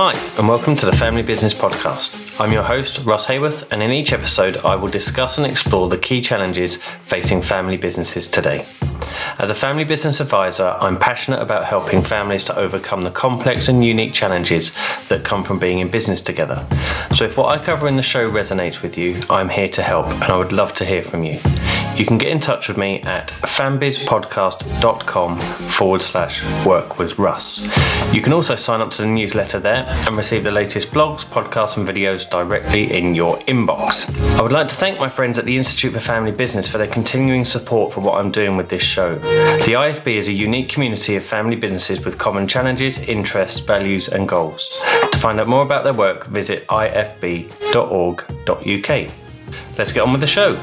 Hi, and welcome to the Family Business Podcast. I'm your host, Russ Haworth, and in each episode, I will discuss and explore the key challenges facing family businesses today. As a family business advisor, I'm passionate about helping families to overcome the complex and unique challenges that come from being in business together. So, if what I cover in the show resonates with you, I'm here to help, and I would love to hear from you. You can get in touch with me at fambizpodcast.com forward slash work with Russ. You can also sign up to the newsletter there and receive the latest blogs, podcasts, and videos directly in your inbox. I would like to thank my friends at the Institute for Family Business for their continuing support for what I'm doing with this show. The IFB is a unique community of family businesses with common challenges, interests, values, and goals. To find out more about their work, visit ifb.org.uk. Let's get on with the show.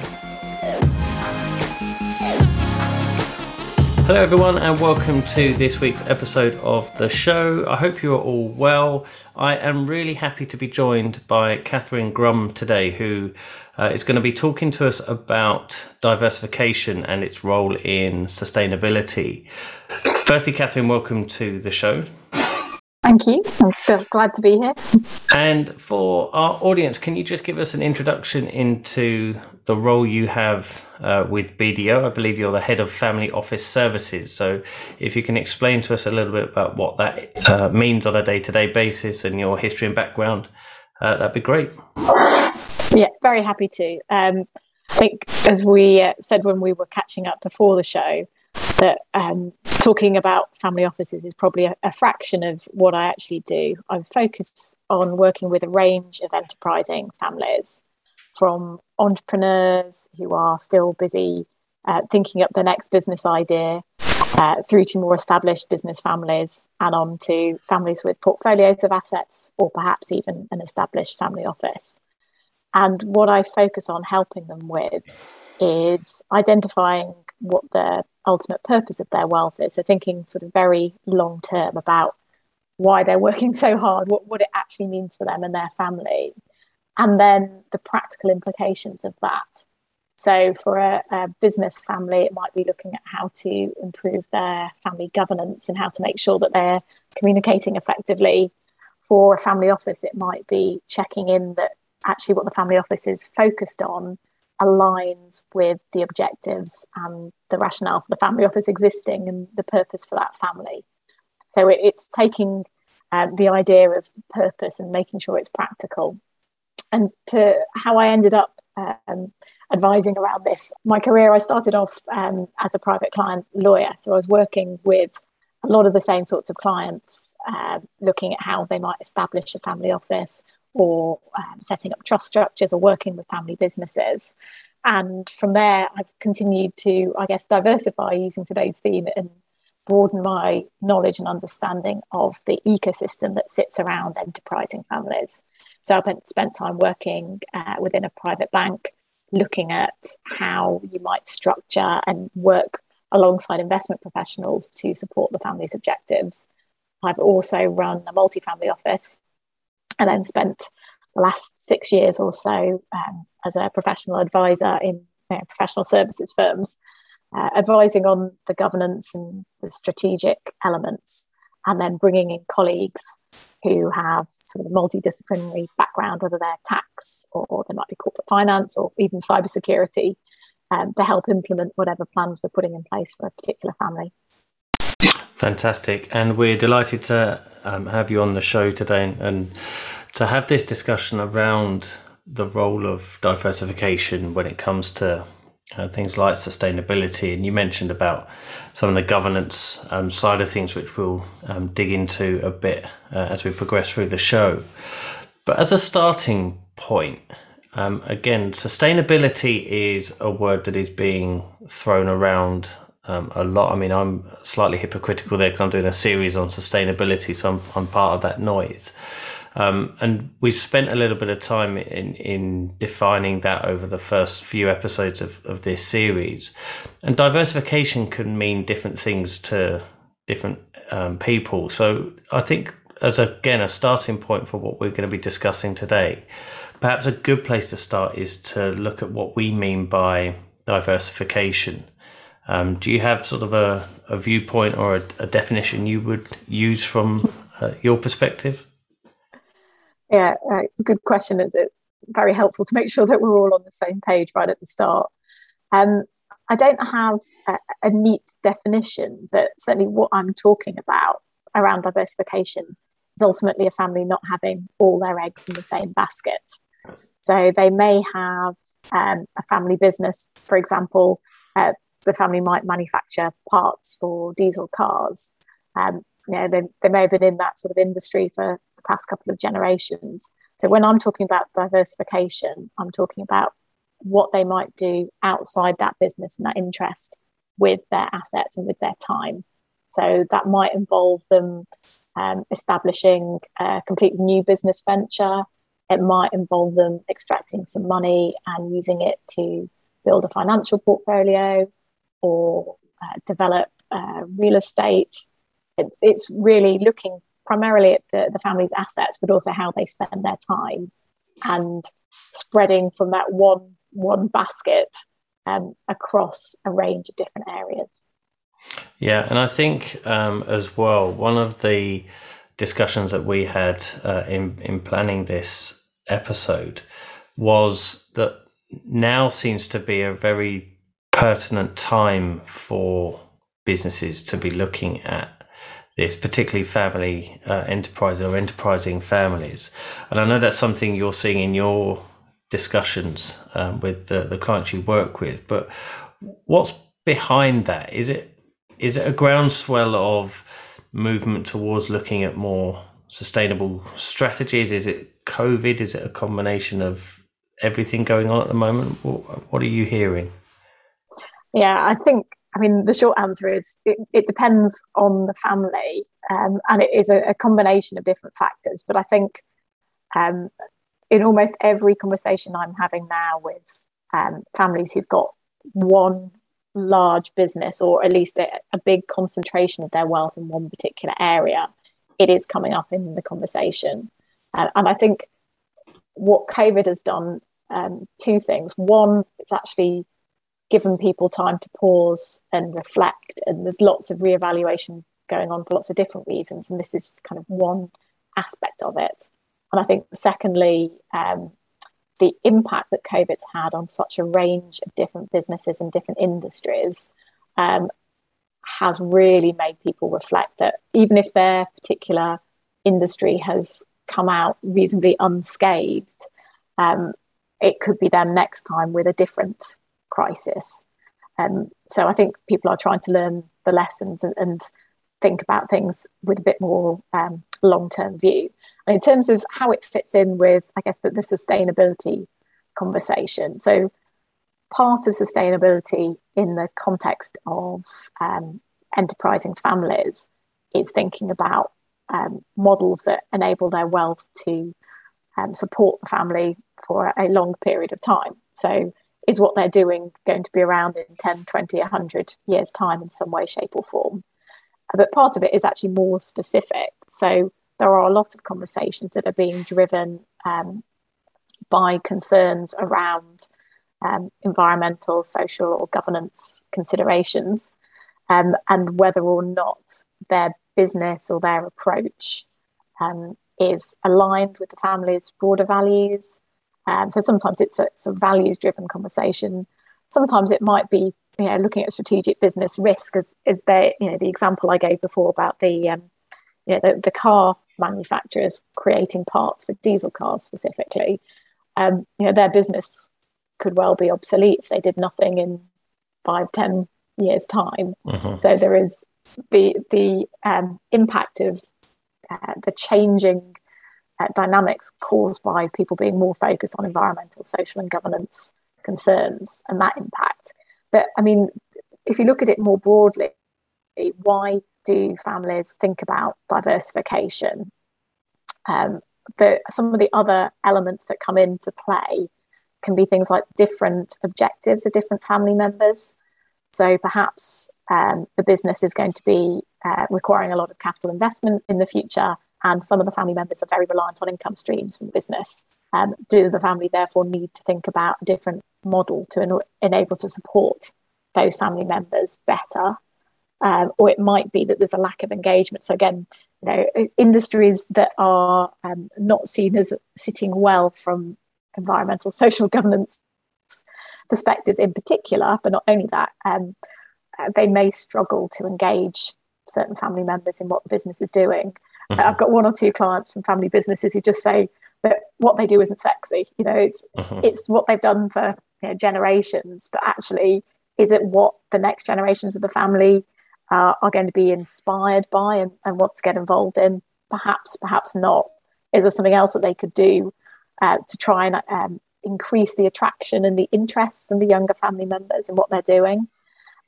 Hello, everyone, and welcome to this week's episode of the show. I hope you are all well. I am really happy to be joined by Catherine Grum today, who uh, is going to be talking to us about diversification and its role in sustainability. Firstly, Catherine, welcome to the show. Thank you. I'm glad to be here. And for our audience, can you just give us an introduction into the role you have uh, with BDO? I believe you're the head of family office services. So, if you can explain to us a little bit about what that uh, means on a day to day basis and your history and background, uh, that'd be great. Yeah, very happy to. Um, I think, as we uh, said when we were catching up before the show, that um, talking about family offices is probably a, a, fraction of what I actually do. I'm focused on working with a range of enterprising families, from entrepreneurs who are still busy uh, thinking up the next business idea, uh, through to more established business families, and on to families with portfolios of assets, or perhaps even an established family office. And what I focus on helping them with is identifying what the ultimate purpose of their wealth is. So thinking sort of very long term about why they're working so hard, what, what it actually means for them and their family, and then the practical implications of that. So for a, a business family, it might be looking at how to improve their family governance and how to make sure that they're communicating effectively. For a family office, it might be checking in that actually what the family office is focused on aligns with the objectives and the rationale for the family office existing and the purpose for that family. So it, it's taking um, the idea of purpose and making sure it's practical. And to how I ended up um, advising around this, my career, I started off um, as a private client lawyer. So I was working with a lot of the same sorts of clients, uh, looking at how they might establish a family office or um, setting up trust structures or working with family businesses. And from there, I've continued to, I guess, diversify using today's theme and broaden my knowledge and understanding of the ecosystem that sits around enterprising families. So I've spent time working uh, within a private bank, looking at how you might structure and work alongside investment professionals to support the family's objectives. I've also run a multifamily office and then spent the last six years or so um, as a professional advisor in you know, professional services firms, uh, advising on the governance and the strategic elements, and then bringing in colleagues who have sort of a multidisciplinary background, whether they're tax or, or they might be corporate finance or even cybersecurity, um, to help implement whatever plans we're putting in place for a particular family. Fantastic. And we're delighted to um, have you on the show today and, and, to have this discussion around the role of diversification when it comes to uh, things like sustainability. And you mentioned about some of the governance um, side of things, which we'll um, dig into a bit uh, as we progress through the show. But as a starting point, um, again, sustainability is a word that is being thrown around um, a lot. I mean, I'm slightly hypocritical there because I'm doing a series on sustainability, so I'm, I'm part of that noise. Um, and we've spent a little bit of time in, in defining that over the first few episodes of, of this series. And diversification can mean different things to different um, people. So I think, as again, a starting point for what we're going to be discussing today, perhaps a good place to start is to look at what we mean by diversification. Um, do you have sort of a, a viewpoint or a, a, definition you would use from uh, your perspective? Yeah, uh, it's a good question. It's very helpful to make sure that we're all on the same page right at the start. Um, I don't have a, a neat definition, but certainly what I'm talking about around diversification is ultimately a family not having all their eggs in the same basket. So they may have um, a family business, for example, uh, the family might manufacture parts for diesel cars. Um, you know, they, they may have been in that sort of industry for past couple of generations. So when I'm talking about diversification, I'm talking about what they might do outside that business and that interest with their assets and with their time. So that might involve them um, establishing a completely new business venture. It might involve them extracting some money and using it to build a financial portfolio or uh, develop uh, real estate. It's, it's really looking primarily at the, the family's assets, but also how they spend their time and spreading from that one one basket um, across a range of different areas. Yeah, and I think um, as well, one of the discussions that we had uh, in in planning this episode was that now seems to be a very pertinent time for businesses to be looking at this, particularly family uh, enterprise or enterprising families. And I know that's something you're seeing in your discussions um, with the, the clients you work with. But what's behind that? Is it is it a groundswell of movement towards looking at more sustainable strategies? Is it COVID? Is it a combination of everything going on at the moment? What, what are you hearing? Yeah, I think I mean, the short answer is it, it depends on the family, um, and it is a, a, combination of different factors. But I think um, in almost every conversation I'm having now with um, families who've got one large business or at least a, a, big concentration of their wealth in one particular area, it is coming up in the conversation. Uh, and I think what COVID has done um, two things. One, it's actually given people time to pause and reflect. And there's lots of reevaluation going on for lots of different reasons. And this is kind of one aspect of it. And I think, secondly, um, the impact that COVID's had on such a range of different businesses and different industries um, has really made people reflect that even if their particular industry has come out reasonably unscathed, um, it could be them next time with a different crisis. Um, so I think people are trying to learn the lessons and, and think about things with a bit more um, long term view. And in terms of how it fits in with, I guess, the, the sustainability conversation. So part of sustainability in the context of um, enterprising families is thinking about um, models that enable their wealth to um, support the family for a long period of time. So is what they're doing going to be around in 10, 20, 100 years' time in some way, shape, or form? But part of it is actually more specific. So there are a lot of conversations that are being driven um, by concerns around um, environmental, social, or governance considerations, um, and whether or not their business or their approach um, is aligned with the family's broader values, um, so sometimes it's a, it's a values driven conversation. Sometimes it might be you know looking at strategic business risk as is there you know the example I gave before about the um, you know the, the car manufacturers creating parts for diesel cars specifically. Um, you know their business could well be obsolete if they did nothing in five ten years time. Mm-hmm. So there is the the um, impact of uh, the changing dynamics caused by people being more focused on environmental, social, and governance concerns and that impact. But I mean, if you look at it more broadly, why do families think about diversification? Um, the, some of the other elements that come into play can be things like different objectives of different family members. So perhaps um, the business is going to be uh, requiring a lot of capital investment in the future, and some of the family members are very reliant on income streams from the business. Um, do the family therefore need to think about a different model to en- enable to support those family members better? Um, or it might be that there's a lack of engagement. So again, you know, industries that are um, not seen as sitting well from environmental social governance perspectives in particular, but not only that, um, uh, they may struggle to engage certain family members in what the business is doing. Mm-hmm. I've got one or two clients from family businesses who just say that what they do isn't sexy. You know, it's mm-hmm. it's what they've done for you know, generations, but actually, is it what the next generations of the family uh, are going to be inspired by and, and want to get involved in? Perhaps, perhaps not. Is there something else that they could do uh, to try and um, increase the attraction and the interest from the younger family members in what they're doing?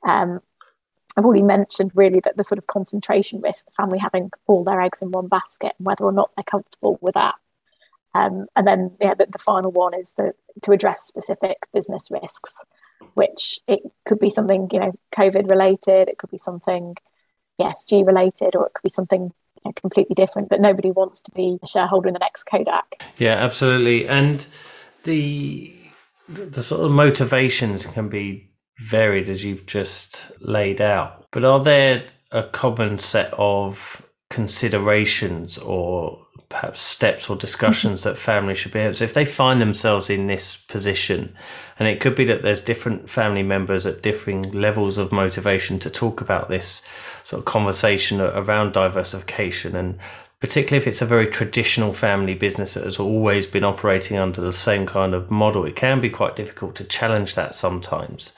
Um, I've already mentioned really that the sort of concentration risk, the family having all their eggs in one basket, and whether or not they're comfortable with that. Um, and then yeah, the, the, final one is the, to address specific business risks, which it could be something you know COVID related, it could be something ESG related, or it could be something you know, completely different. But nobody wants to be a shareholder in the next Kodak. Yeah, absolutely. And the the sort of motivations can be varied as you've just laid out. But are there a common set of considerations or perhaps steps or discussions that families should be able so if they find themselves in this position and it could be that there's different family members at differing levels of motivation to talk about this sort of conversation around diversification and particularly if it's a very traditional family business that has always been operating under the same kind of model it can be quite difficult to challenge that sometimes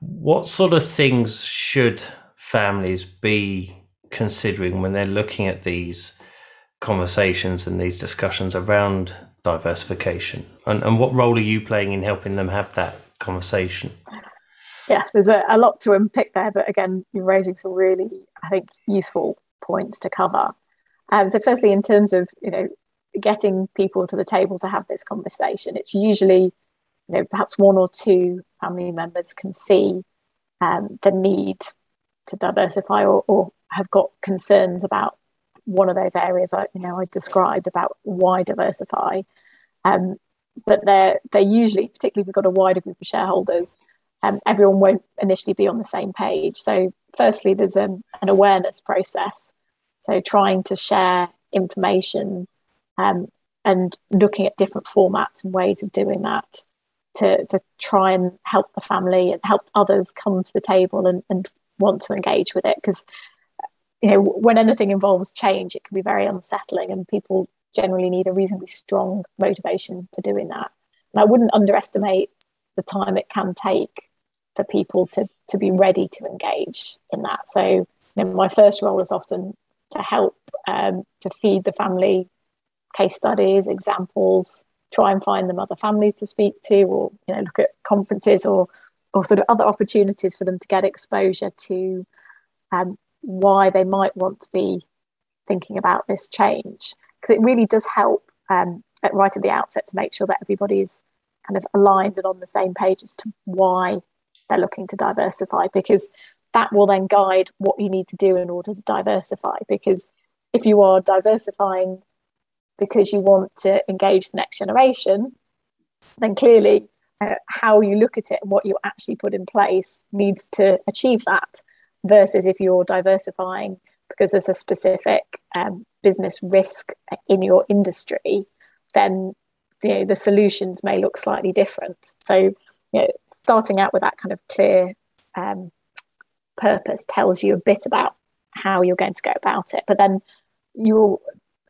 what sort of things should families be considering when they're looking at these conversations and these discussions around diversification? And, and what role are you playing in helping them have that conversation? Yeah, there's a, a lot to unpick there, but again, you're raising some really, I think, useful points to cover. Um, so, firstly, in terms of you know getting people to the table to have this conversation, it's usually know, perhaps one or two family members can see um, the need to diversify or, or, have got concerns about one of those areas I, you know, I described about why diversify. Um, but they're, they're usually, particularly if we've got a wider group of shareholders, um, everyone won't initially be on the same page. So, firstly, there's an, awareness process. So, trying to share information um, and looking at different formats and ways of doing that to, to try and help the family and help others come to the table and, and want to engage with it. Because you know when anything involves change it can be very unsettling and people generally need a reasonably strong motivation for doing that. And i wouldn't underestimate the time it can take for people to to be ready to engage in that. So you know, my first role is often to help um, to feed the family case studies examples try and find them other families to speak to or you know look at conferences or or sort of other opportunities for them to get exposure to um, why they might want to be thinking about this change. Because it really does help um, at, right at the outset to make sure that everybody is kind of aligned and on the same page as to why they're looking to diversify because that will then guide what you need to do in order to diversify. Because if you are diversifying because you want to engage the next generation, then clearly uh, how you look at it and what you actually put in place needs to achieve that. Versus if you're diversifying because there's a specific um, business risk in your industry, then you know, the solutions may look slightly different. So, you know, starting out with that kind of clear um, purpose tells you a bit about how you're going to go about it. But then you'll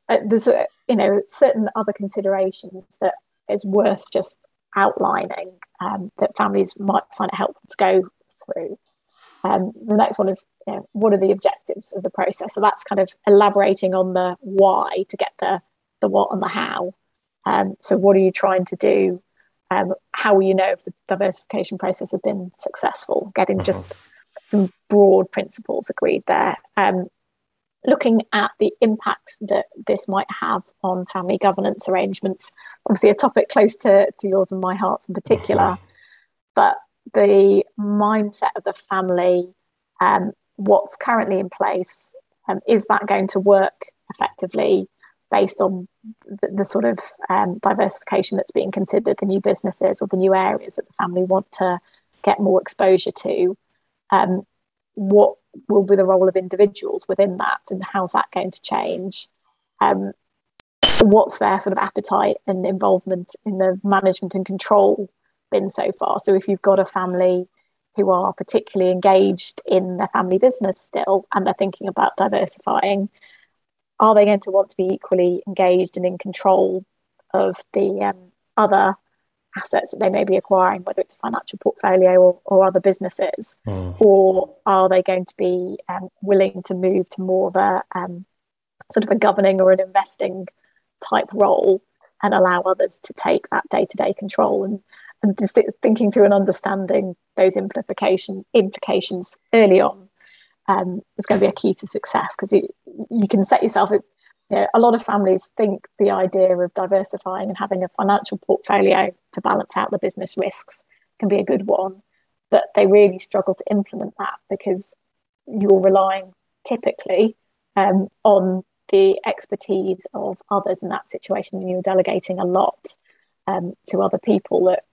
uh, there's a, you know certain other considerations that is worth just outlining um, that families might find it helpful to go through. Um, the next one is you know, what are the objectives of the process? So that's kind of elaborating on the why to get the the what and the how. Um, so what are you trying to do? Um, how will you know if the diversification process has been successful? Getting mm-hmm. just some broad principles agreed there. Um, looking at the impact that this might have on family governance arrangements. Obviously, a topic close to, to yours and my hearts in particular, but the mindset of the family, um, what's currently in place, um, is that going to work effectively based on the, the sort of um, diversification that's being considered, the new businesses or the new areas that the family want to get more exposure to? Um, what will be the role of individuals within that, and how's that going to change? Um, what's their sort of appetite and involvement in the management and control been so far? So if you've got a family who are particularly engaged in their family business still and they're thinking about diversifying, are they going to want to be equally engaged and in control of the um, other assets that they may be acquiring, whether it's a financial portfolio or, or other businesses? Mm. Or are they going to be um, willing to move to more of a um, sort of a governing or an investing type role and allow others to take that day to day control and and just thinking through and understanding those implication implications early on um, is going to be a key to success because you, you can set yourself. You know, a lot of families think the idea of diversifying and having a financial portfolio to balance out the business risks can be a good one, but they really struggle to implement that because you're relying typically um, on the expertise of others in that situation and you're delegating a lot um, to other people that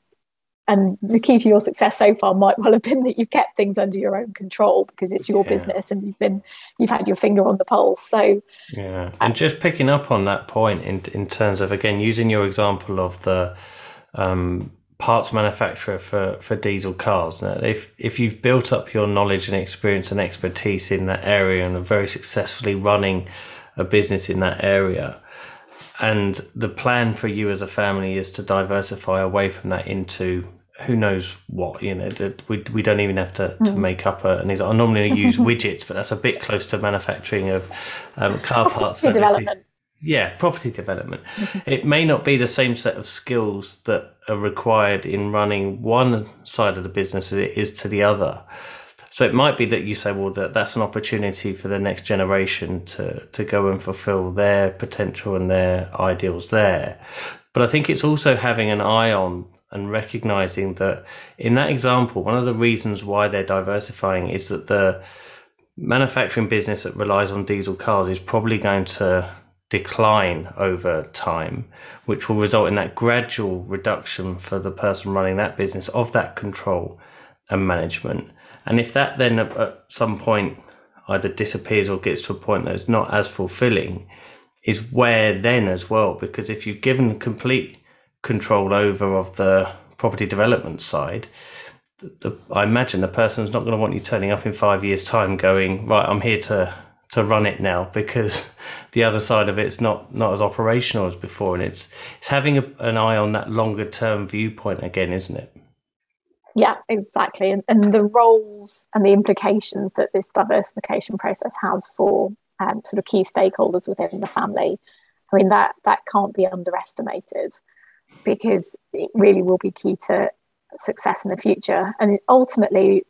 and the key to your success so far might well have been that you've kept things under your own control because it's your yeah. business and you've been you've had your finger on the pulse. So yeah. and just picking up on that point in in terms of again using your example of the um, parts manufacturer for for diesel cars. Now if if you've built up your knowledge and experience and expertise in that area and are very successfully running a business in that area and the plan for you as a family is to diversify away from that into who knows what you know we, we don't even have to, mm. to make up a, and I normally use widgets but that's a bit close to manufacturing of um, car parts development. Yeah property development. It may not be the same set of skills that are required in running one side of the business as it is to the other so it might be that you say, well, that that's an opportunity for the next generation to to go and fulfil their potential and their ideals there. But I think it's also having an eye on and recognizing that in that example, one of the reasons why they're diversifying is that the manufacturing business that relies on diesel cars is probably going to decline over time, which will result in that gradual reduction for the person running that business of that control and management. And if that then at some point either disappears or gets to a point that is not as fulfilling, is where then as well, because if you've given complete control over of the property development side, the, I imagine the person's not going to want you turning up in five years' time going, right, I'm here to to run it now because the other side of it's not not as operational as before, and it's it's having a, an eye on that longer term viewpoint again, isn't it? Yeah, exactly. And, and the roles and the implications that this diversification process has for um, sort of key stakeholders within the family, I mean, that, that can't be underestimated because it really will be key to success in the future. And ultimately,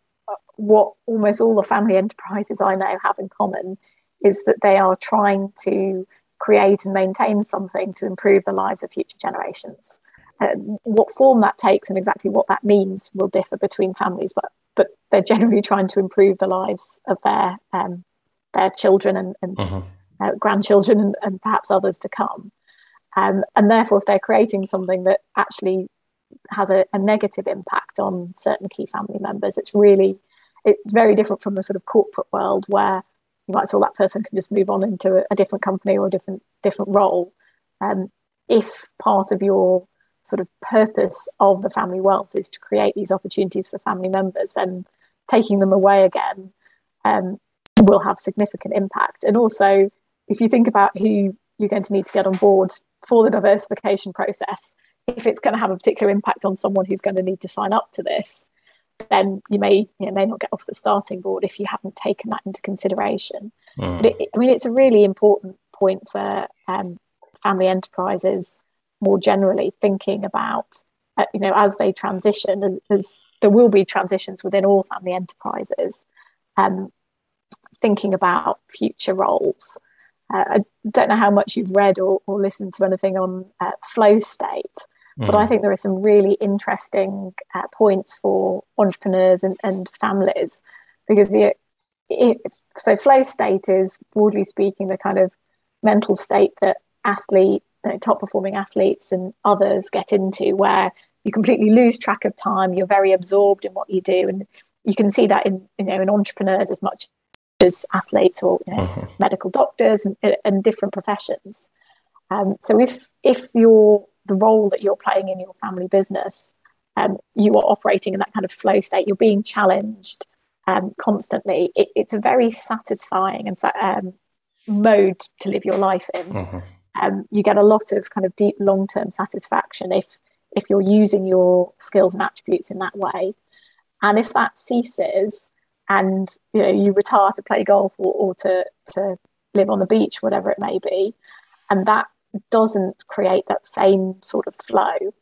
what almost all the family enterprises I know have in common is that they are trying to create and maintain something to improve the lives of future generations. Uh, what form that takes and exactly what that means will differ between families, but but they're generally trying to improve the lives of their um, their children and, and uh-huh. uh, grandchildren and, and, perhaps others to come. Um, and therefore, if they're creating something that actually has a, a, negative impact on certain key family members, it's really it's very different from the sort of corporate world where you might say, well, that person can just move on into a, a different company or a different different role. Um, if part of your sort of purpose of the family wealth is to create these opportunities for family members, then taking them away again um, will have significant impact. And also, if you think about who you're going to need to get on board for the diversification process, if it's going to have a particular impact on someone who's going to need to sign up to this, then you may you know, may not get off the starting board if you haven't taken that into consideration. Mm. But it, I mean, it's a really important point for um, family enterprises more generally thinking about uh, you know as they transition as there will be transitions within all family enterprises um, thinking about future roles uh, i don't know how much you've read or, or listened to anything on uh, flow state mm. but i mm. think there are some really interesting uh, points for entrepreneurs and, and families because it, it, so flow state is broadly speaking the kind of mental state that athlete you know, top performing athletes and others get into where you completely lose track of time you're very absorbed in what you do and you can see that in you know in entrepreneurs as much as athletes or you know, mm-hmm. medical doctors and, and different professions. Um, so if if you're the role that you're playing in your family business, um, you are operating in that kind of flow state. You're being challenged um, constantly. It, it's a very satisfying and um, mode to live your life in. Mm-hmm. Um, you get a lot of kind of deep long term satisfaction if if you're using your skills and attributes in that way. And if that ceases, and you know you retire to play golf or, or to to live on the beach, whatever it may be, and that doesn't create that same sort of flow,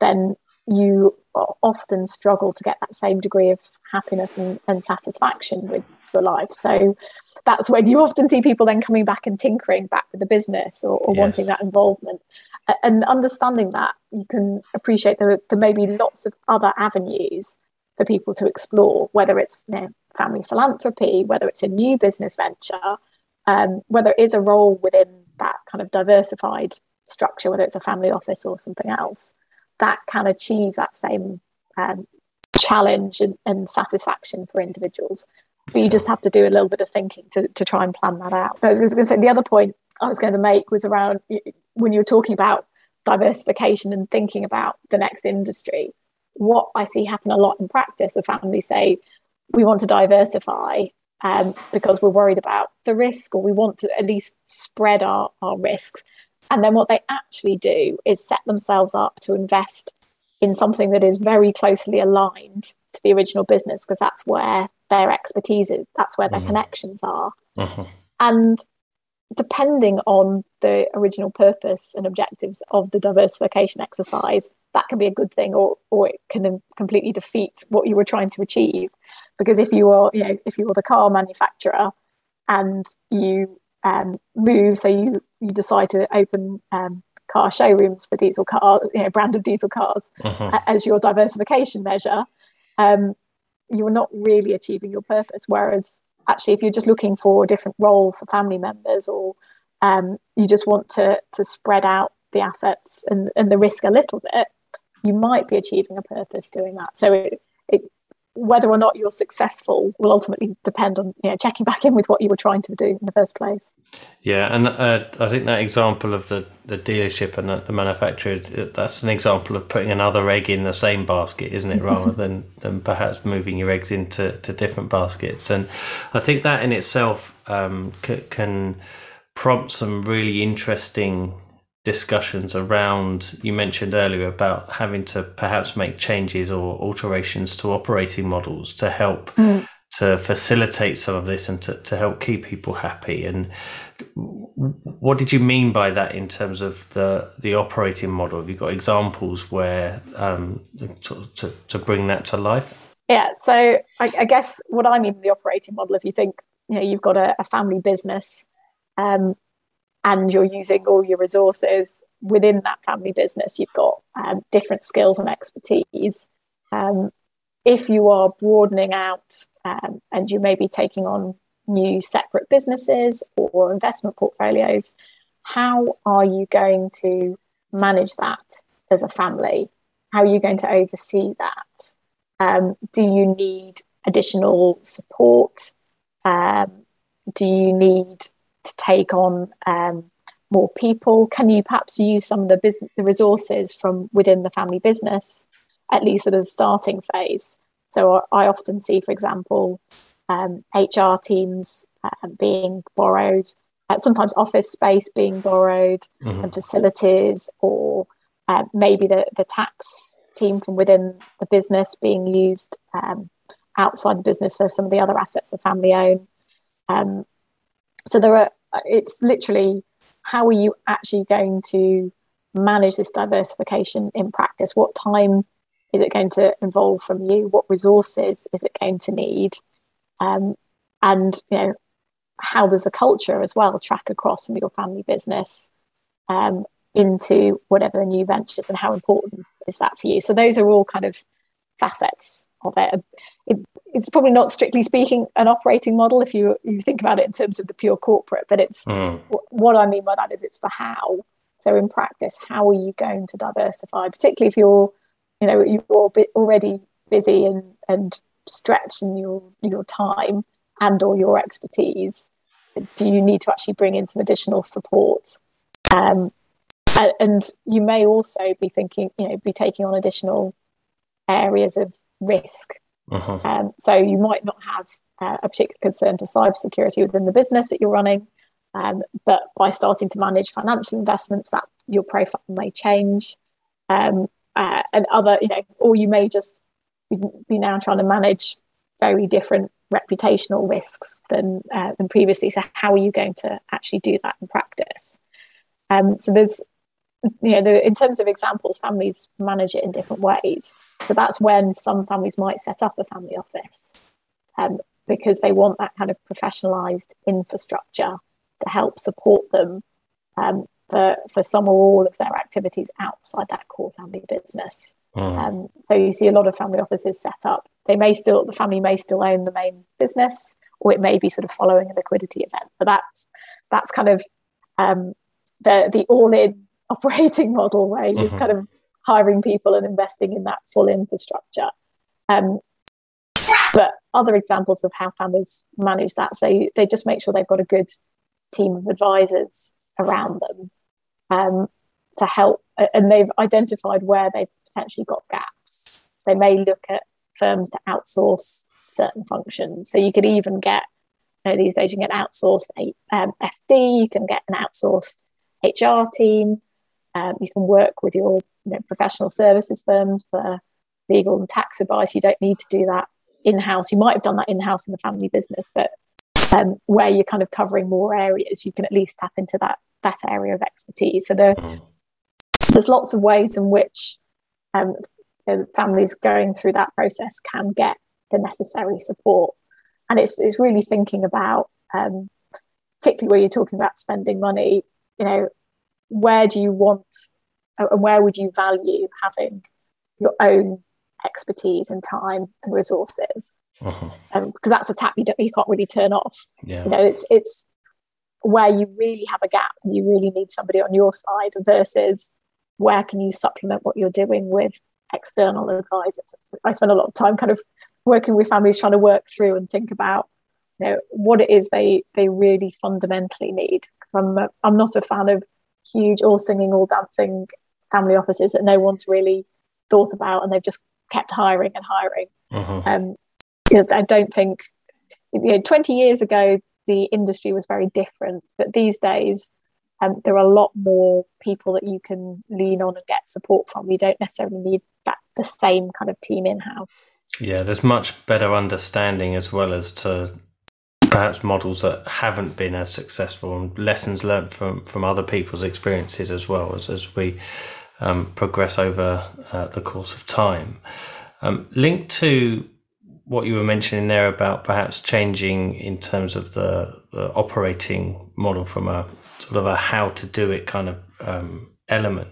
then you often struggle to get that same degree of happiness and, and satisfaction with life. So that's when you often see people then coming back and tinkering back with the business or, or yes. wanting that involvement. And understanding that, you can appreciate that there may be lots of other avenues for people to explore, whether it's you know, family philanthropy, whether it's a new business venture, um, whether it is a role within that kind of diversified structure, whether it's a family office or something else, that can achieve that same um, challenge and, and, satisfaction for individuals. But you just have to do a little bit of thinking to, to try and plan that out. I was going to say the other point I was going to make was around when you were talking about diversification and thinking about the next industry. What I see happen a lot in practice, the families say, we want to diversify um, because we're worried about the risk or we want to at least spread our, our risks. And then what they actually do is set themselves up to invest in something that is very closely aligned the original business because that's where their expertise is, that's where their mm-hmm. connections are. Mm-hmm. And depending on the original purpose and objectives of the diversification exercise, that can be a good thing or, or it can completely defeat what you were trying to achieve because if you are you know if you are the car manufacturer and you um, move so you you decide to open um, car showrooms for diesel cars, you know branded diesel cars uh-huh. as your diversification measure um, you're not really achieving your purpose. Whereas actually if you're just looking for a different role for family members or um, you just want to to spread out the assets and, and the risk a little bit you might be achieving a purpose doing that. So it, it whether or not you're successful will ultimately depend on you know checking back in with what you were trying to do in the first place. Yeah, and uh, I think that example of the, the dealership and the, the manufacturer that's an example of putting another egg in the same basket, isn't it? Rather than than perhaps moving your eggs into to different baskets, and I think that in itself um, c- can prompt some really interesting discussions around you mentioned earlier about having to perhaps make changes or alterations to operating models to help mm. to facilitate some of this and to, to help keep people happy. And what did you mean by that in terms of the the operating model? Have you got examples where um, to, to, to bring that to life? Yeah so I, I, guess what i mean the operating model if you think you know you've got a, a family business um, and you're using all your resources within that family business. You've got um, different skills and expertise. Um, if you are broadening out um, and you may be taking on new separate businesses or investment portfolios, how are you going to manage that as a family? How are you going to oversee that? Um, do you need additional support? Um, do you need to take on um, more people? Can you perhaps use some of the business the resources from within the family business, at least at a starting phase? So I often see, for example, um, HR teams uh, being borrowed, uh, sometimes office space being borrowed, mm-hmm. and facilities, or uh, maybe the, the tax team from within the business being used um, outside the business for some of the other assets the family own. Um, so there are it's literally how are you actually going to manage this diversification in practice what time is it going to involve from you what resources is it going to need um, and you know how does the culture as well track across from your family business um, into whatever the new ventures and how important is that for you so those are all kind of facets of it. it. It's probably not strictly speaking an operating model if you you think about it in terms of the pure corporate, but it's mm. what I mean by that is it's the how. So in practice, how are you going to diversify, particularly if you're you know you're already busy and and stretched in your your time and or your expertise do you need to actually bring in some additional support um, and you may also be thinking you know be taking on additional areas of risk uh-huh. um, so you might not have uh, a particular concern for cybersecurity within the business that you're running um, but by starting to manage financial investments that your profile may change um, uh, and other you know or you may just be now trying to manage very different reputational risks than uh, than previously. So how are you going to actually do that in practice? Um, so there's you know the, in terms of examples, families manage it in different ways. So that's when some families might set up a family office um, because they want that kind of professionalized infrastructure to help support them um, for, for some or all of their activities outside that core family business. Mm. Um, so you see a lot of family offices set up. They may still, the family may still own the main business, or it may be sort of following a liquidity event. But that's that's kind of um, the the all-in operating model where you're mm-hmm. kind of hiring people and investing in that full infrastructure. Um, but other examples of how families manage that, so they just make sure they've got a good team of advisors around them um, to help, and they've identified where they've potentially got gaps. They may look at firms to outsource certain functions. So you could even get, you know, these days you can get outsourced um, FD, you can get an outsourced HR team, um, you can work with your you know, professional services firms for legal and tax advice. You don't need to do that in house. You might have done that in house in the family business, but um, where you're kind of covering more areas, you can at least tap into that that area of expertise. So there, mm. there's lots of ways in which um, families going through that process can get the necessary support. And it's, it's really thinking about, um, particularly where you're talking about spending money, you know, where do you want and where would you value having your own expertise and time and resources? Uh-huh. Um, because that's a tap you, don't, you can't really turn off. Yeah. You know, it's it's where you really have a gap and you really need somebody on your side versus where can you supplement what you're doing with external advisors? I spend a lot of time kind of working with families trying to work through and think about you know what it is they they really fundamentally need because I'm a, I'm not a fan of huge all singing all dancing family offices that no one's really thought about and they've just kept hiring and hiring mm-hmm. um, I don't think you know 20 years ago the industry was very different but these days um, there are a lot more people that you can lean on and get support from. You don't necessarily need that the same kind of team in house. Yeah, there's much better understanding as well as to perhaps models that haven't been as successful and lessons learned from, from other people's experiences as well as, as we um, progress over uh, the course of time. Um, linked to what you were mentioning there about perhaps changing in terms of the, the operating model from a sort of a how to do it kind of um, element.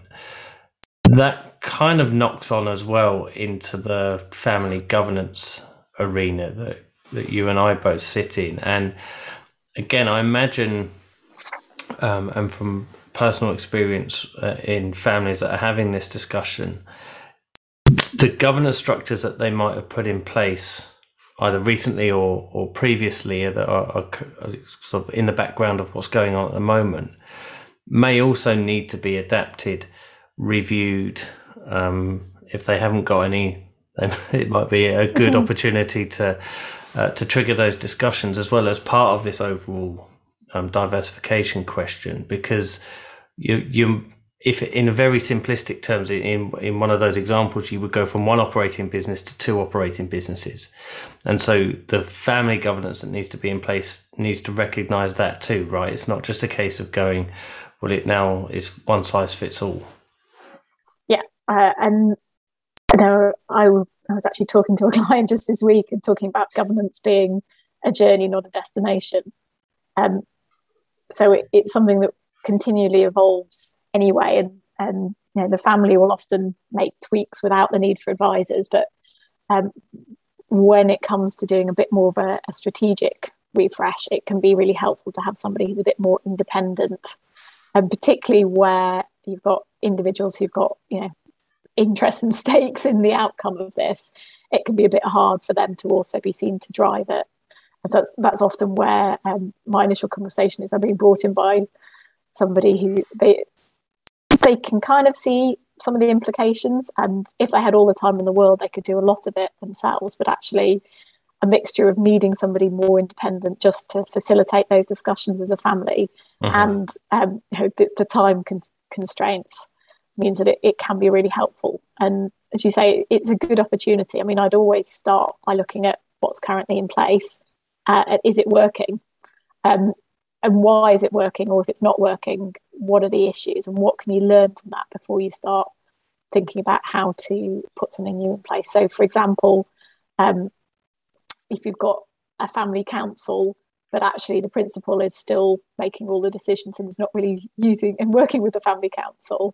That kind of knocks on as well into the family governance arena that, that you and I both sit in. And again, I imagine, um, and from personal experience uh, in families that are having this discussion, the governance structures that they might have put in place either recently or, or previously that are, are, are, sort of in the background of what's going on at the moment may also need to be adapted, reviewed. Um, if they haven't got any, it might be a good mm-hmm. opportunity to uh, to trigger those discussions as well as part of this overall um, diversification question because you you if in very simplistic terms, in in one of those examples, you would go from one operating business to two operating businesses, and so the family governance that needs to be in place needs to recognise that too, right? It's not just a case of going, well, it now is one size fits all. Yeah, uh, and there, I, I was actually talking to a client just this week and talking about governance being a journey, not a destination. Um, so it, it's something that continually evolves anyway and and you know the family will often make tweaks without the need for advisors but um, when it comes to doing a bit more of a, a, strategic refresh it can be really helpful to have somebody who's a bit more independent and particularly where you've got individuals who've got you know interests and stakes in the outcome of this it can be a bit hard for them to also be seen to drive it And so that's, that's often where um, my initial conversation is. I'm being brought in by somebody who they they can kind of see some of the implications, and if they had all the time in the world, they could do a lot of it themselves. But actually, a mixture of needing somebody more independent just to facilitate those discussions as a family mm-hmm. and um, you know, the, the time con- constraints means that it, it can be really helpful. And as you say, it's a good opportunity. I mean, I'd always start by looking at what's currently in place. Uh, is it working? Um, and why is it working? Or if it's not working, what are the issues? And what can you learn from that before you start thinking about how to put something new in place? So, for example, um, if you've got a family council but actually the principal is still making all the decisions and is not really using and working with the family council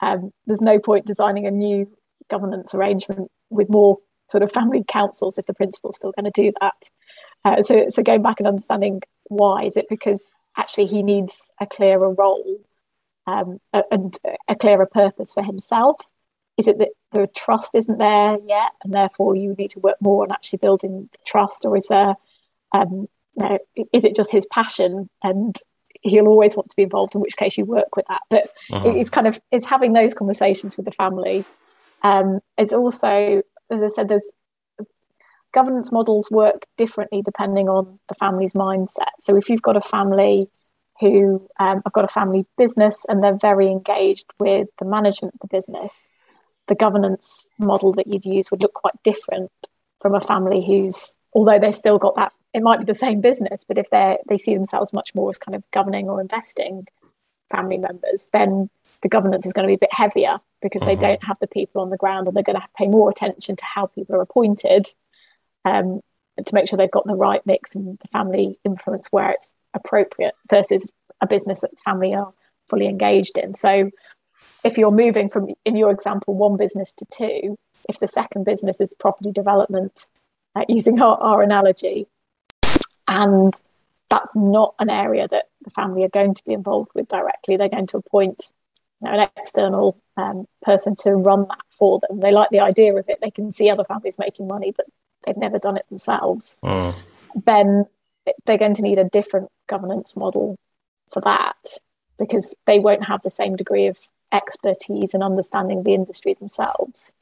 um, there's no point designing a new governance arrangement with more sort of family councils if the principal's still going to do that. Uh, so, so going back and understanding why is it because actually he needs a clearer role um, and a clearer purpose for himself? Is it that the trust isn't there yet and therefore you need to work more on actually building trust or is there um, you know, is it just his passion and he'll always want to be involved in which case you work with that. But uh-huh. it's kind of it's having those conversations with the family. Um, it's also as i said there's governance models work differently depending on the family's mindset. So if you've got a family who um, have got a family business and they're very engaged with the management of the business the governance model that you'd use would look quite different from a family who's although they've still got that it might be the same business but if they they see themselves much more as kind of governing or investing family members then the governance is going to be a bit heavier because mm-hmm. they don't have the people on the ground and they're going to, to pay more attention to how people are appointed um, to make sure they've got the right mix and the family influence where it's appropriate versus a business that the family are fully engaged in so if you're moving from, in your example, one business to two, if the second business is property development, uh, using our, our analogy, and that's not an area that the family are going to be involved with directly, they're going to appoint you know, an external um, person to run that for them. They like the idea of it. They can see other families making money, but they've never done it themselves. Mm. Then they're going to need a different governance model for that because they won't have the same degree of expertise and understanding the industry themselves.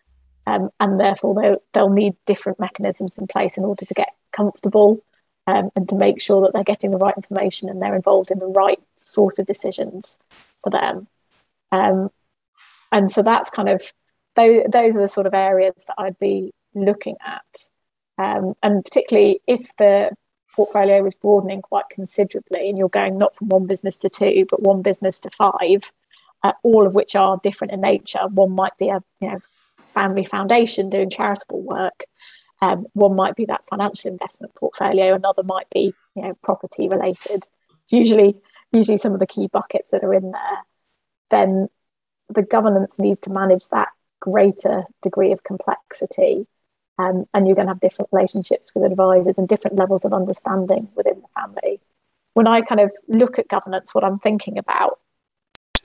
Um, and therefore, they'll, they'll need different mechanisms in place in order to get comfortable um, and to make sure that they're getting the right information and they're involved in the right sort of decisions for them. Um, and so that's kind of those, those are the sort of areas that I'd be looking at. Um, and particularly if the portfolio is broadening quite considerably and you're going not from one business to two, but one business to five, uh, all of which are different in nature. One might be a you know family foundation doing charitable work. Um, one might be that financial investment portfolio. Another might be you know property related. Usually, usually some of the key buckets that are in there. Then the governance needs to manage that greater degree of complexity. Um, and you're going to have different relationships with advisors and different levels of understanding within the family. When I kind of look at governance, what I'm thinking about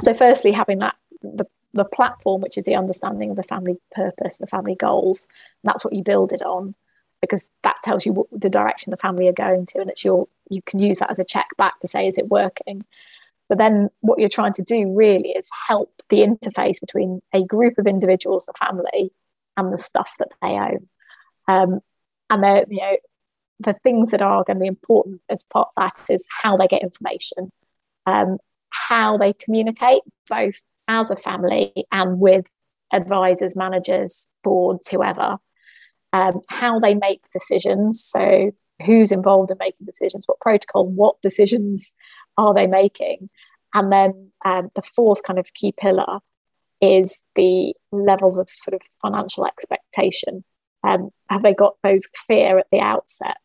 so, firstly, having that the, the platform, which is the understanding of the family purpose, the family goals, that's what you build it on, because that tells you what the direction the family are going to, and it's your you can use that as a check back to say is it working. But then what you're trying to do really is help the interface between a group of individuals, the family, and the stuff that they own. Um, and they're, you know, the things that are going to be important as part of that is how they get information. Um, how they communicate, both as a family and with advisors, managers, boards, whoever, um, how they make decisions. So, who's involved in making decisions, what protocol, what decisions are they making? And then um, the fourth kind of key pillar is the levels of sort of financial expectation. Um, have they got those clear at the outset?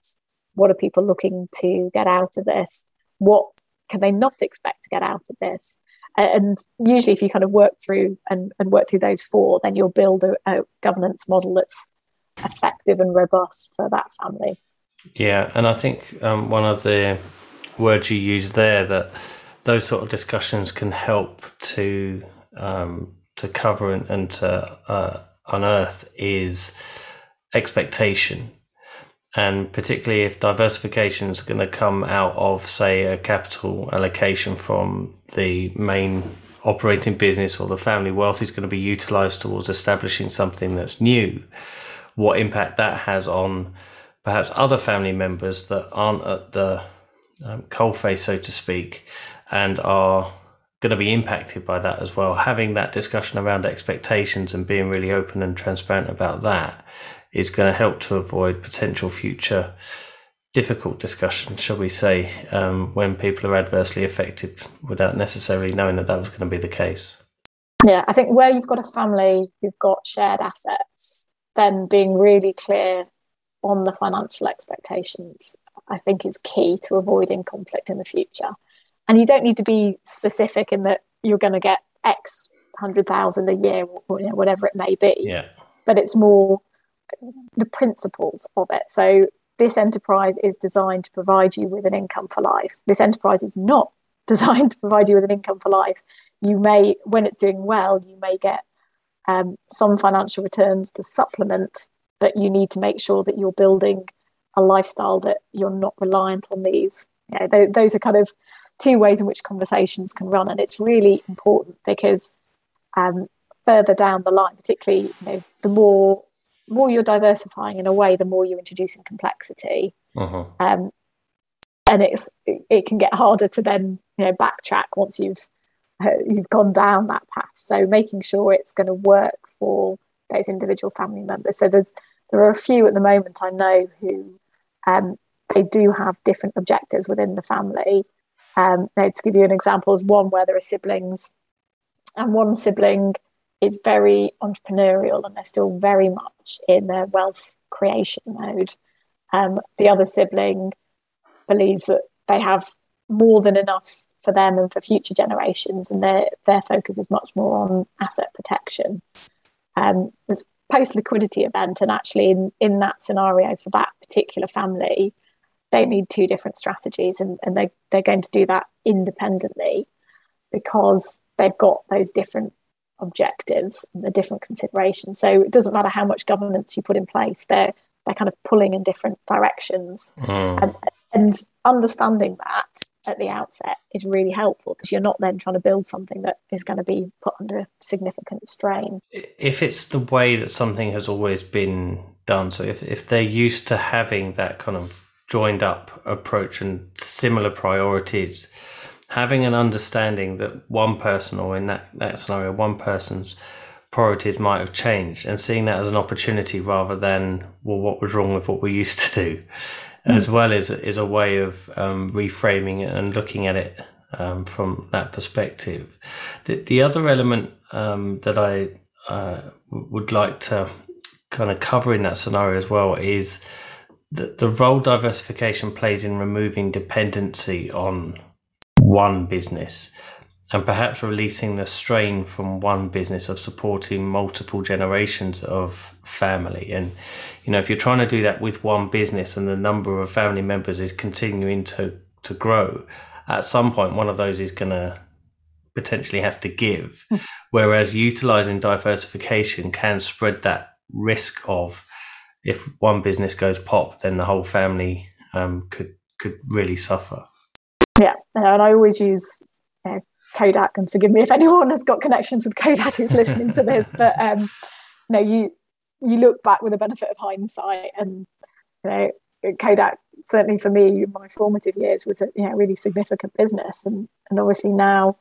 What are people looking to get out of this? What can they not expect to get out of this? And usually, if you kind of work through and, and work through those four, then you'll build a, a governance model that's effective and robust for that family. Yeah, and I think um, one of the words you use there that those sort of discussions can help to um, to cover and, and to uh, unearth is expectation and particularly if diversification is going to come out of, say, a capital allocation from the main operating business or the family wealth is going to be utilized towards establishing something that's new, what impact that has on perhaps other family members that aren't at the um, coalface, so to speak, and are going to be impacted by that as well. Having that discussion around expectations and being really open and transparent about that is going to help to avoid potential future difficult discussions, shall we say, um, when people are adversely affected without necessarily knowing that that was going to be the case. Yeah, I think where you've got a family, you've got shared assets, then being really clear on the financial expectations, I think is key to avoiding conflict in the future. And you don't need to be specific in that you're going to get X hundred thousand a year, or, whatever it may be. Yeah. But it's more the principles of it. So this enterprise is designed to provide you with an income for life. This enterprise is not designed to provide you with an income for life. You may, when it's doing well, you may get um, some financial returns to supplement, but you need to make sure that you're building a lifestyle that you're not reliant on these. You know, th- those are kind of two ways in which conversations can run, and it's really important because um, further down the line, particularly, you know, the more more you're diversifying in a way, the more you're introducing complexity. Uh-huh. Um, and it's it can get harder to then you know backtrack once you've uh, you've gone down that path. So making sure it's going to work for those individual family members. So there's there are a few at the moment I know who um, they do have different objectives within the family. Um, now, to give you an example, is one where there are siblings, and one sibling is very entrepreneurial and they're still very much in their wealth creation mode. Um, the other sibling believes that they have more than enough for them and for future generations, and their their focus is much more on asset protection. Um, there's post liquidity event, and actually in, in that scenario for that particular family, they need two different strategies, and, and they they're going to do that independently because they've got those different objectives and the different considerations. So it doesn't matter how much governance you put in place; they're they're kind of pulling in different directions, mm. and, and understanding that at the outset is really helpful because you're not then trying to build something that is going to be put under significant strain. If it's the way that something has always been done, so if if they're used to having that kind of joined up approach and similar priorities having an understanding that one person, or in that, that scenario, one person's priorities might have changed, and seeing that as an opportunity rather than, well, what was wrong with what we used to do, mm. as well as is a way of um, reframing and looking at it um, from that perspective. The, the other element um, that I uh, would like to kind of cover in that scenario as well is the, the role diversification plays in removing dependency on one business and perhaps releasing the strain from one business of supporting multiple generations of family. And you know if you're trying to do that with one business and the number of family members is continuing to to grow at some point one of those is going to potentially have to give. Hmm. whereas utilizing diversification can spread that risk of if one business goes pop then the whole family um, could could really suffer yeah, and I always use uh, Kodak, and forgive me if anyone has got connections with Kodak who's listening to this, but um, you know, you you look back with the benefit of hindsight, and you know, Kodak certainly for me, my formative years was a you know, really significant business, and and obviously now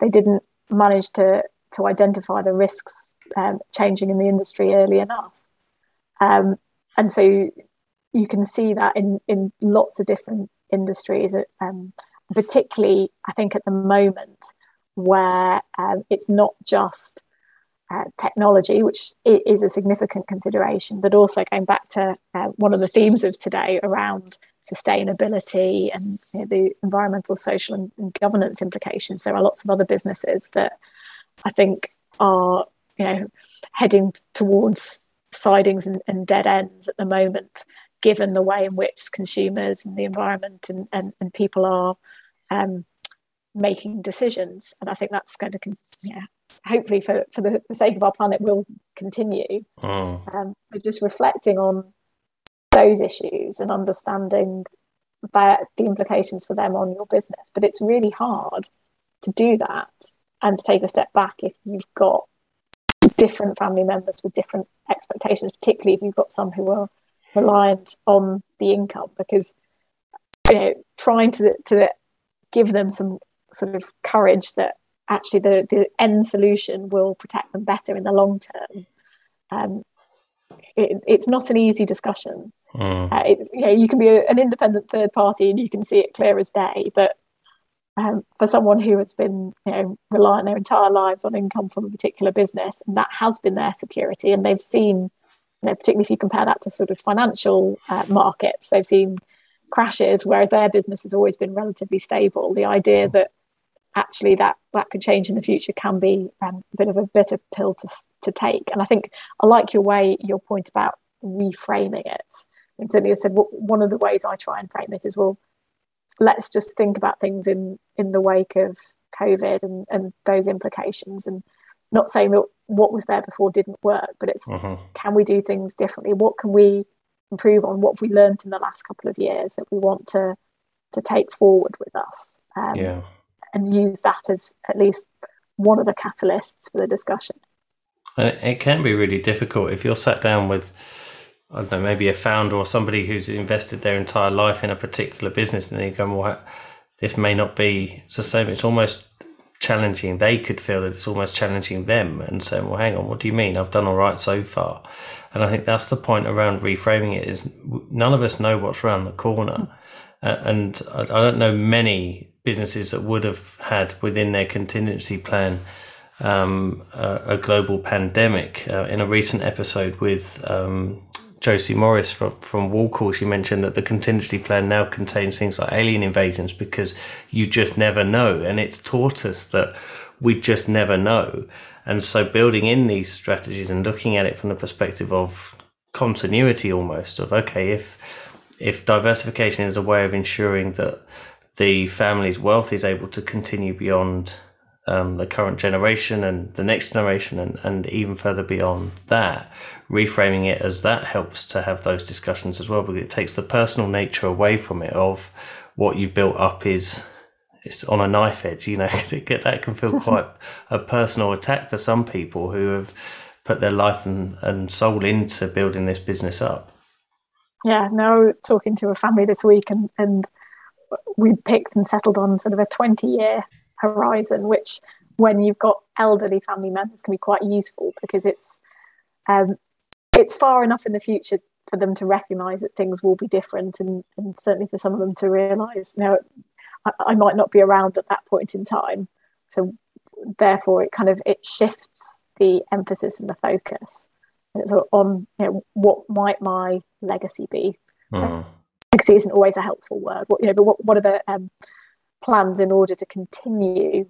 they didn't manage to to identify the risks um, changing in the industry early enough, um, and so you can see that in in lots of different industries. Um, particularly, I think at the moment where um, it's not just uh, technology, which is a significant consideration, but also going back to uh, one of the themes of today around sustainability and you know, the environmental, social, and, and, governance implications. There are lots of other businesses that I think are, you know, heading towards sidings and, and dead ends at the moment, given the way in which consumers and the environment and, and, and people are um, making decisions. And I think that's going to, yeah, hopefully for, for the, the sake of our planet will continue. Oh. Um, just reflecting on those issues and understanding that the implications for them on your business. But it's really hard to do that and to take a step back if you've got different family members with different expectations, particularly if you've got some who are reliant on the income, because you know, trying to to give them some sort of courage that actually the, the end solution will protect them better in the long term. Um, it, it's not an easy discussion. Mm. Uh, it, you know, you can be a, an independent third party and you can see it clear as day, but um, for someone who has been you know relying their entire lives on income from a particular business and that has been their security and they've seen you know, particularly if you compare that to sort of financial uh, markets they've seen crashes where their business has always been relatively stable the idea that actually that that could change in the future can be um, a bit of a bitter pill to, to take and i think i like your way your point about reframing it and certainly i said well, one of the ways i try and frame it is well let's just think about things in in the wake of COVID and, and those implications and not saying that what was there before didn't work, but it's uh-huh. can we do things differently? What can we improve on? What we learned in the last couple of years that we want to to take forward with us? Um, yeah. And use that as at least one of the catalysts for the discussion. It can be really difficult if you're sat down with I don't know, maybe a founder or somebody who's invested their entire life in a particular business and they go, well, this may not be sustainable. It's almost challenging. They could feel that it's almost challenging them and saying, well, hang on, what do you mean? I've done all right so far. And I think that's the point around reframing it is none of us know what's around the corner. Uh, and I, I don't know many businesses that would have had within their contingency plan um, a, a, global pandemic. Uh, in a recent episode with um, Josie Morris from, from Wall Call, she mentioned that the contingency plan now contains things like alien invasions because you just never know. And it's taught us that we just never know. And so building in these strategies and looking at it from the perspective of continuity almost of okay, if if diversification is a way of ensuring that the family's wealth is able to continue beyond um, the current generation and the next generation and, and even further beyond that, reframing it as that helps to have those discussions as well because it takes the personal nature away from it of what you've built up is it's on a knife edge you know that can feel quite a personal attack for some people who have put their life and, and soul into building this business up. Yeah now talking to a family this week and and we picked and settled on sort of a 20 year horizon which when you've got elderly family members can be quite useful because it's um, it's far enough in the future for them to recognize that things will be different and, and certainly for some of them to realize now I, I, might not be around at that point in time. So therefore it kind of it shifts the emphasis and the focus. On you know what might my legacy be? Mm. legacy isn't always a helpful word. What, you know but what, what are the um, plans in order to continue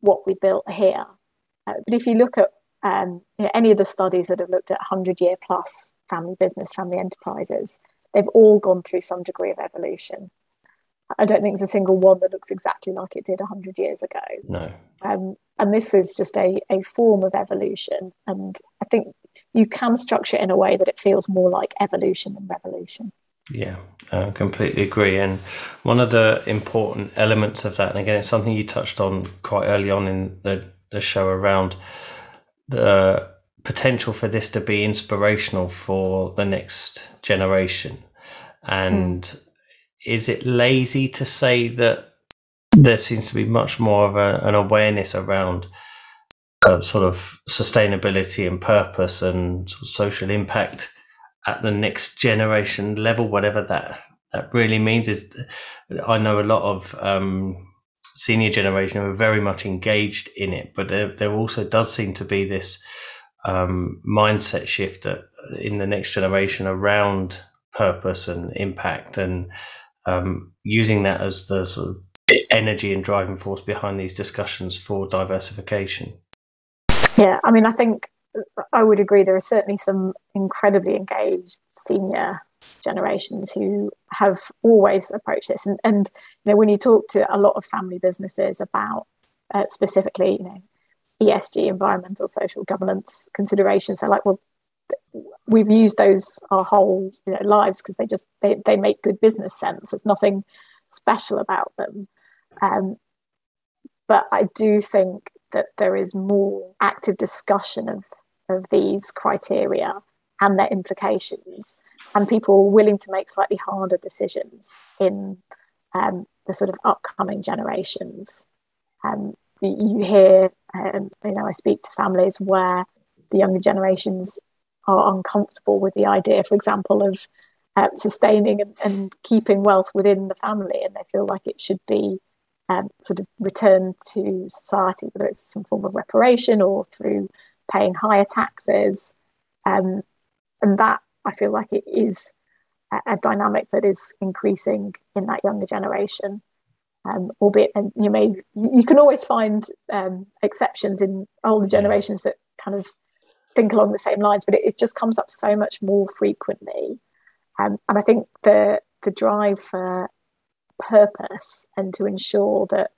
what we built here uh, but if you look at um, you know, any of the studies that have looked at 100 year plus family business, family enterprises, they've all gone through some degree of evolution. I don't think there's a single one that looks exactly like it did 100 years ago. No. Um, and this is just a, a form of evolution. And I think you can structure it in a way that it feels more like evolution than revolution. Yeah, I completely agree. And one of the important elements of that, and again, it's something you touched on quite early on in the, the show around the potential for this to be inspirational for the next generation. And mm. is it lazy to say that there seems to be much more of a, an awareness around uh, sort of sustainability and purpose and sort of social impact at the next generation level, whatever that that really means? Is I know a lot of um, senior generation who are very much engaged in it, but there, there also does seem to be this um, mindset shift in the next generation around purpose and impact and um, using that as the sort of energy and driving force behind these discussions for diversification. Yeah, I mean, I think I would agree. There are certainly some incredibly engaged senior generations who have always approached this. And, and you know, when you talk to a lot of family businesses about uh, specifically, you know, ESG, environmental, social governance considerations, they're like, well, we've used those our whole you know, lives because they just they, they make good business sense. There's nothing special about them. Um, but I do think that there is more active discussion of of these criteria and their implications, and people willing to make slightly harder decisions in um, the sort of upcoming generations. Um, you hear, um, you know, I speak to families where the younger generations are uncomfortable with the idea, for example, of uh, sustaining and, and, keeping wealth within the family, and they feel like it should be um, sort of returned to society, whether it's some form of reparation or through paying higher taxes. Um, and that I feel like it is a, a, dynamic that is increasing in that younger generation. Um, albeit, and you may you can always find um, exceptions in older generations that kind of think along the same lines, but it, it just comes up so much more frequently. Um, and I think the the drive for purpose and to ensure that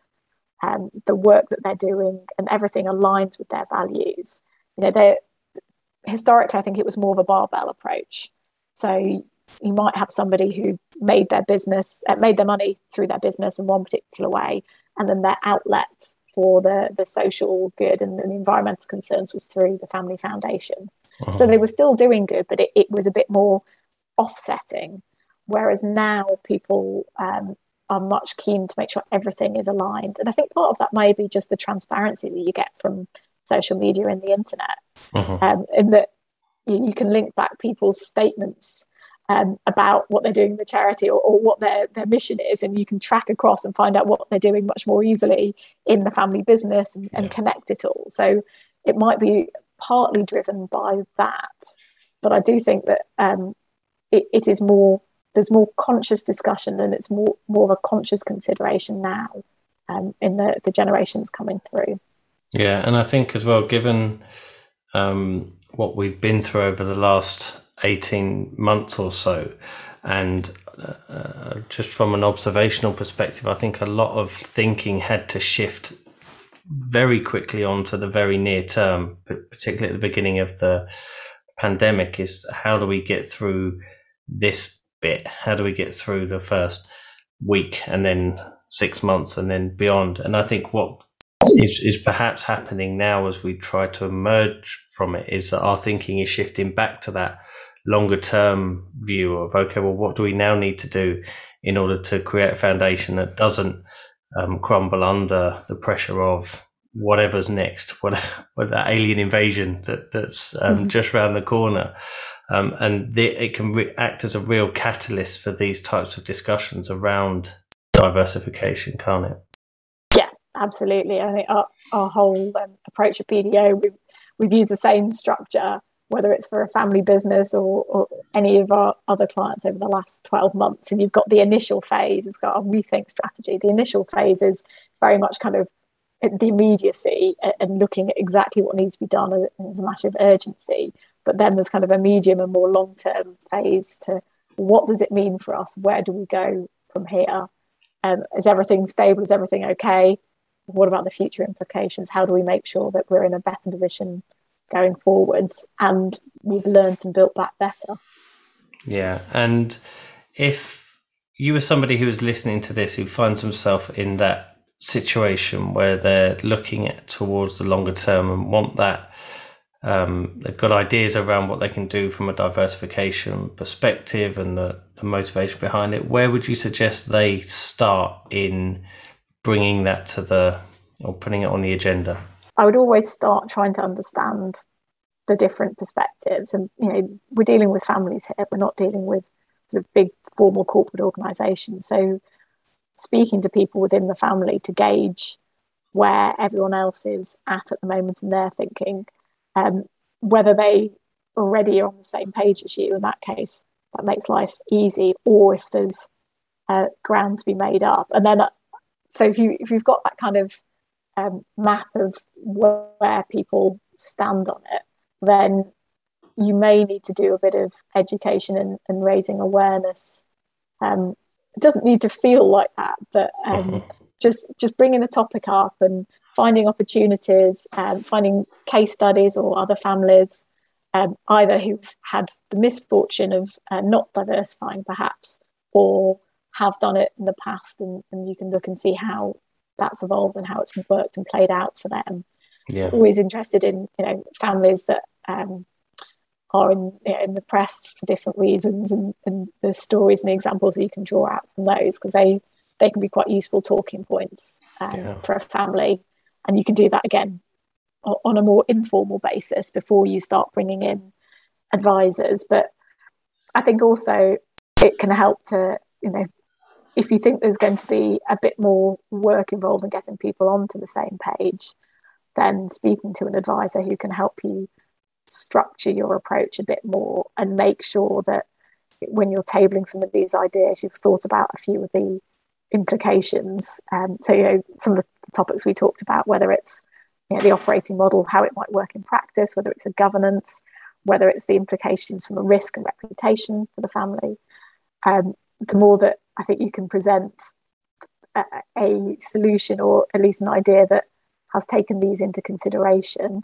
um, the work that they're doing and everything aligns with their values. You know, they historically, I think it was more of a barbell approach. So you might have somebody who made their business, uh, made their money through their business in one particular way, and then their outlet for the the social good and, and the environmental concerns was through the family foundation. So they were still doing good, but it, it was a bit more offsetting. Whereas now people um, are much keen to make sure everything is aligned, and I think part of that may be just the transparency that you get from social media and the internet, uh-huh. um, in that you, you can link back people's statements um, about what they're doing in the charity or, or, what their, their mission is. And you can track across and find out what they're doing much more easily in the family business and, yeah. and connect it all. So it might be partly driven by that. But I do think that um, it, it is more, there's more conscious discussion and it's more, more of a conscious consideration now um, in the, the generations coming through. Yeah. And I think as well, given um, what we've been through over the last 18 months or so. And uh, just from an observational perspective, I think a lot of thinking had to shift very quickly onto the very near term, particularly at the beginning of the pandemic, is how do we get through this bit? How do we get through the first week and then six months and then beyond? And I think what is, is perhaps happening now as we try to emerge from it is that our thinking is shifting back to that longer term view of okay, well, what do we now need to do in order to create a foundation that doesn't um, crumble under the pressure of whatever's next, whatever, that alien invasion that that's um, mm-hmm. just around the corner. Um, and the, it can re- act as a real catalyst for these types of discussions around diversification, can't it? Absolutely. I think our, our whole um, approach at BDO, we've, we've used the same structure whether it's for a family business or, or, any of our other clients over the last 12 months. And you've got the initial phase, it's got a rethink strategy. The initial phase is very much kind of the immediacy and looking at exactly what needs to be done as a matter of urgency. But then there's kind of a medium and more long term phase to what does it mean for us? Where do we go from here? Um, is everything stable? Is everything okay? What about the future implications? How do we make sure that we're in a better position going forwards and we've learned and built back better yeah and if you were somebody who was listening to this who finds himself in that situation where they're looking at towards the longer term and want that um, they've got ideas around what they can do from a diversification perspective and the, the motivation behind it where would you suggest they start in bringing that to the or putting it on the agenda I would always start trying to understand the different perspectives. And, you know, we're dealing with families here, we're not dealing with sort of big formal corporate organizations. So, speaking to people within the family to gauge where everyone else is at at the moment in their thinking, um, whether they already are on the same page as you, in that case, that makes life easy, or if there's uh, ground to be made up. And then, so if you if you've got that kind of um, map of where people stand on it, then you may need to do a bit of education and, and raising awareness. Um, it doesn't need to feel like that, but um, mm-hmm. just just bringing the topic up and finding opportunities, um, finding case studies or other families um, either who've had the misfortune of uh, not diversifying perhaps or have done it in the past and, and you can look and see how that's evolved and how it's worked and played out for them. Yeah. Always interested in you know families that um, are in you know, in the press for different reasons and, and the stories and the examples that you can draw out from those because they they can be quite useful talking points um, Yeah. for a family. And you can do that again on a more informal basis before you start bringing in advisors. But i think also it can help to you know if you think there's going to be a bit more work involved in getting people onto the same page then speaking to an advisor who can help you structure your approach a bit more and make sure that when you're tabling some of these ideas, you've thought about a few of the implications. Um, so, you know, some of the topics we talked about, whether it's you know, the operating model, how it might work in practice, whether it's a governance, whether it's the implications from a risk and reputation for the family. Um, the more that I think you can present a, a solution or at least an idea that has taken these into consideration,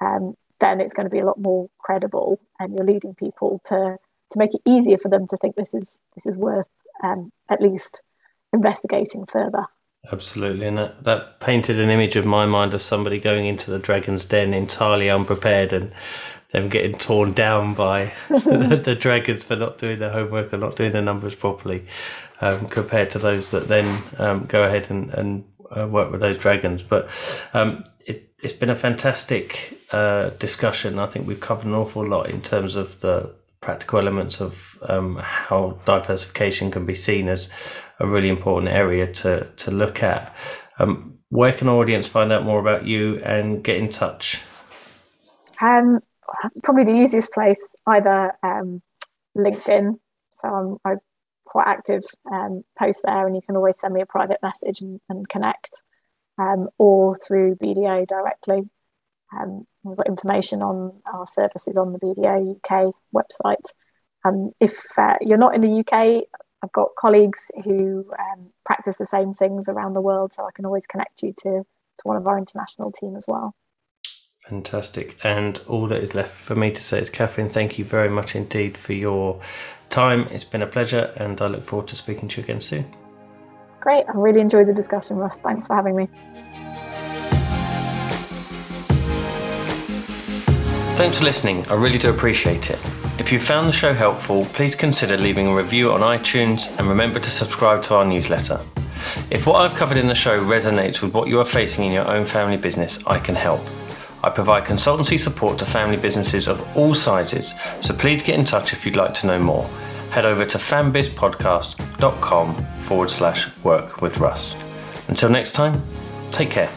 um, then it's going to be a lot more credible, and you're leading people to to make it easier for them to think this is this is worth um, at least investigating further. Absolutely, and that, that painted an image of my mind of somebody going into the dragon's den entirely unprepared and them getting torn down by the, dragons for not doing their homework or not doing their numbers properly, um, compared to those that then um, go ahead and, and uh, work with those dragons. But um, it, it's been a fantastic uh, discussion. I think we've covered an awful lot in terms of the practical elements of um, how diversification can be seen as a really important area to to look at. Um, where can our audience find out more about you and get in touch? Um, probably the easiest place, either um, LinkedIn. So I'm, I'm quite active, um, post there, and you can always send me a private message and, and connect, um, or through BDO directly. Um, we've got information on our services on the BDO UK website. Um, if uh, you're not in the UK, I've got colleagues who um, practice the same things around the world, so I can always connect you to, to one of our international team as well. Fantastic. And all that is left for me to say is, Catherine, thank you very much indeed for your time. It's been a pleasure, and I look forward to speaking to you again soon. Great. I really enjoyed the discussion, Russ. Thanks for having me. Thanks for listening. I really do appreciate it. If you found the show helpful, please consider leaving a review on iTunes and remember to subscribe to our newsletter. If what I've covered in the show resonates with what you are facing in your own family business, I can help. I provide consultancy support to family businesses of all sizes, so please get in touch if you'd like to know more. Head over to fambizpodcast.com forward slash work with Russ. Until next time, take care.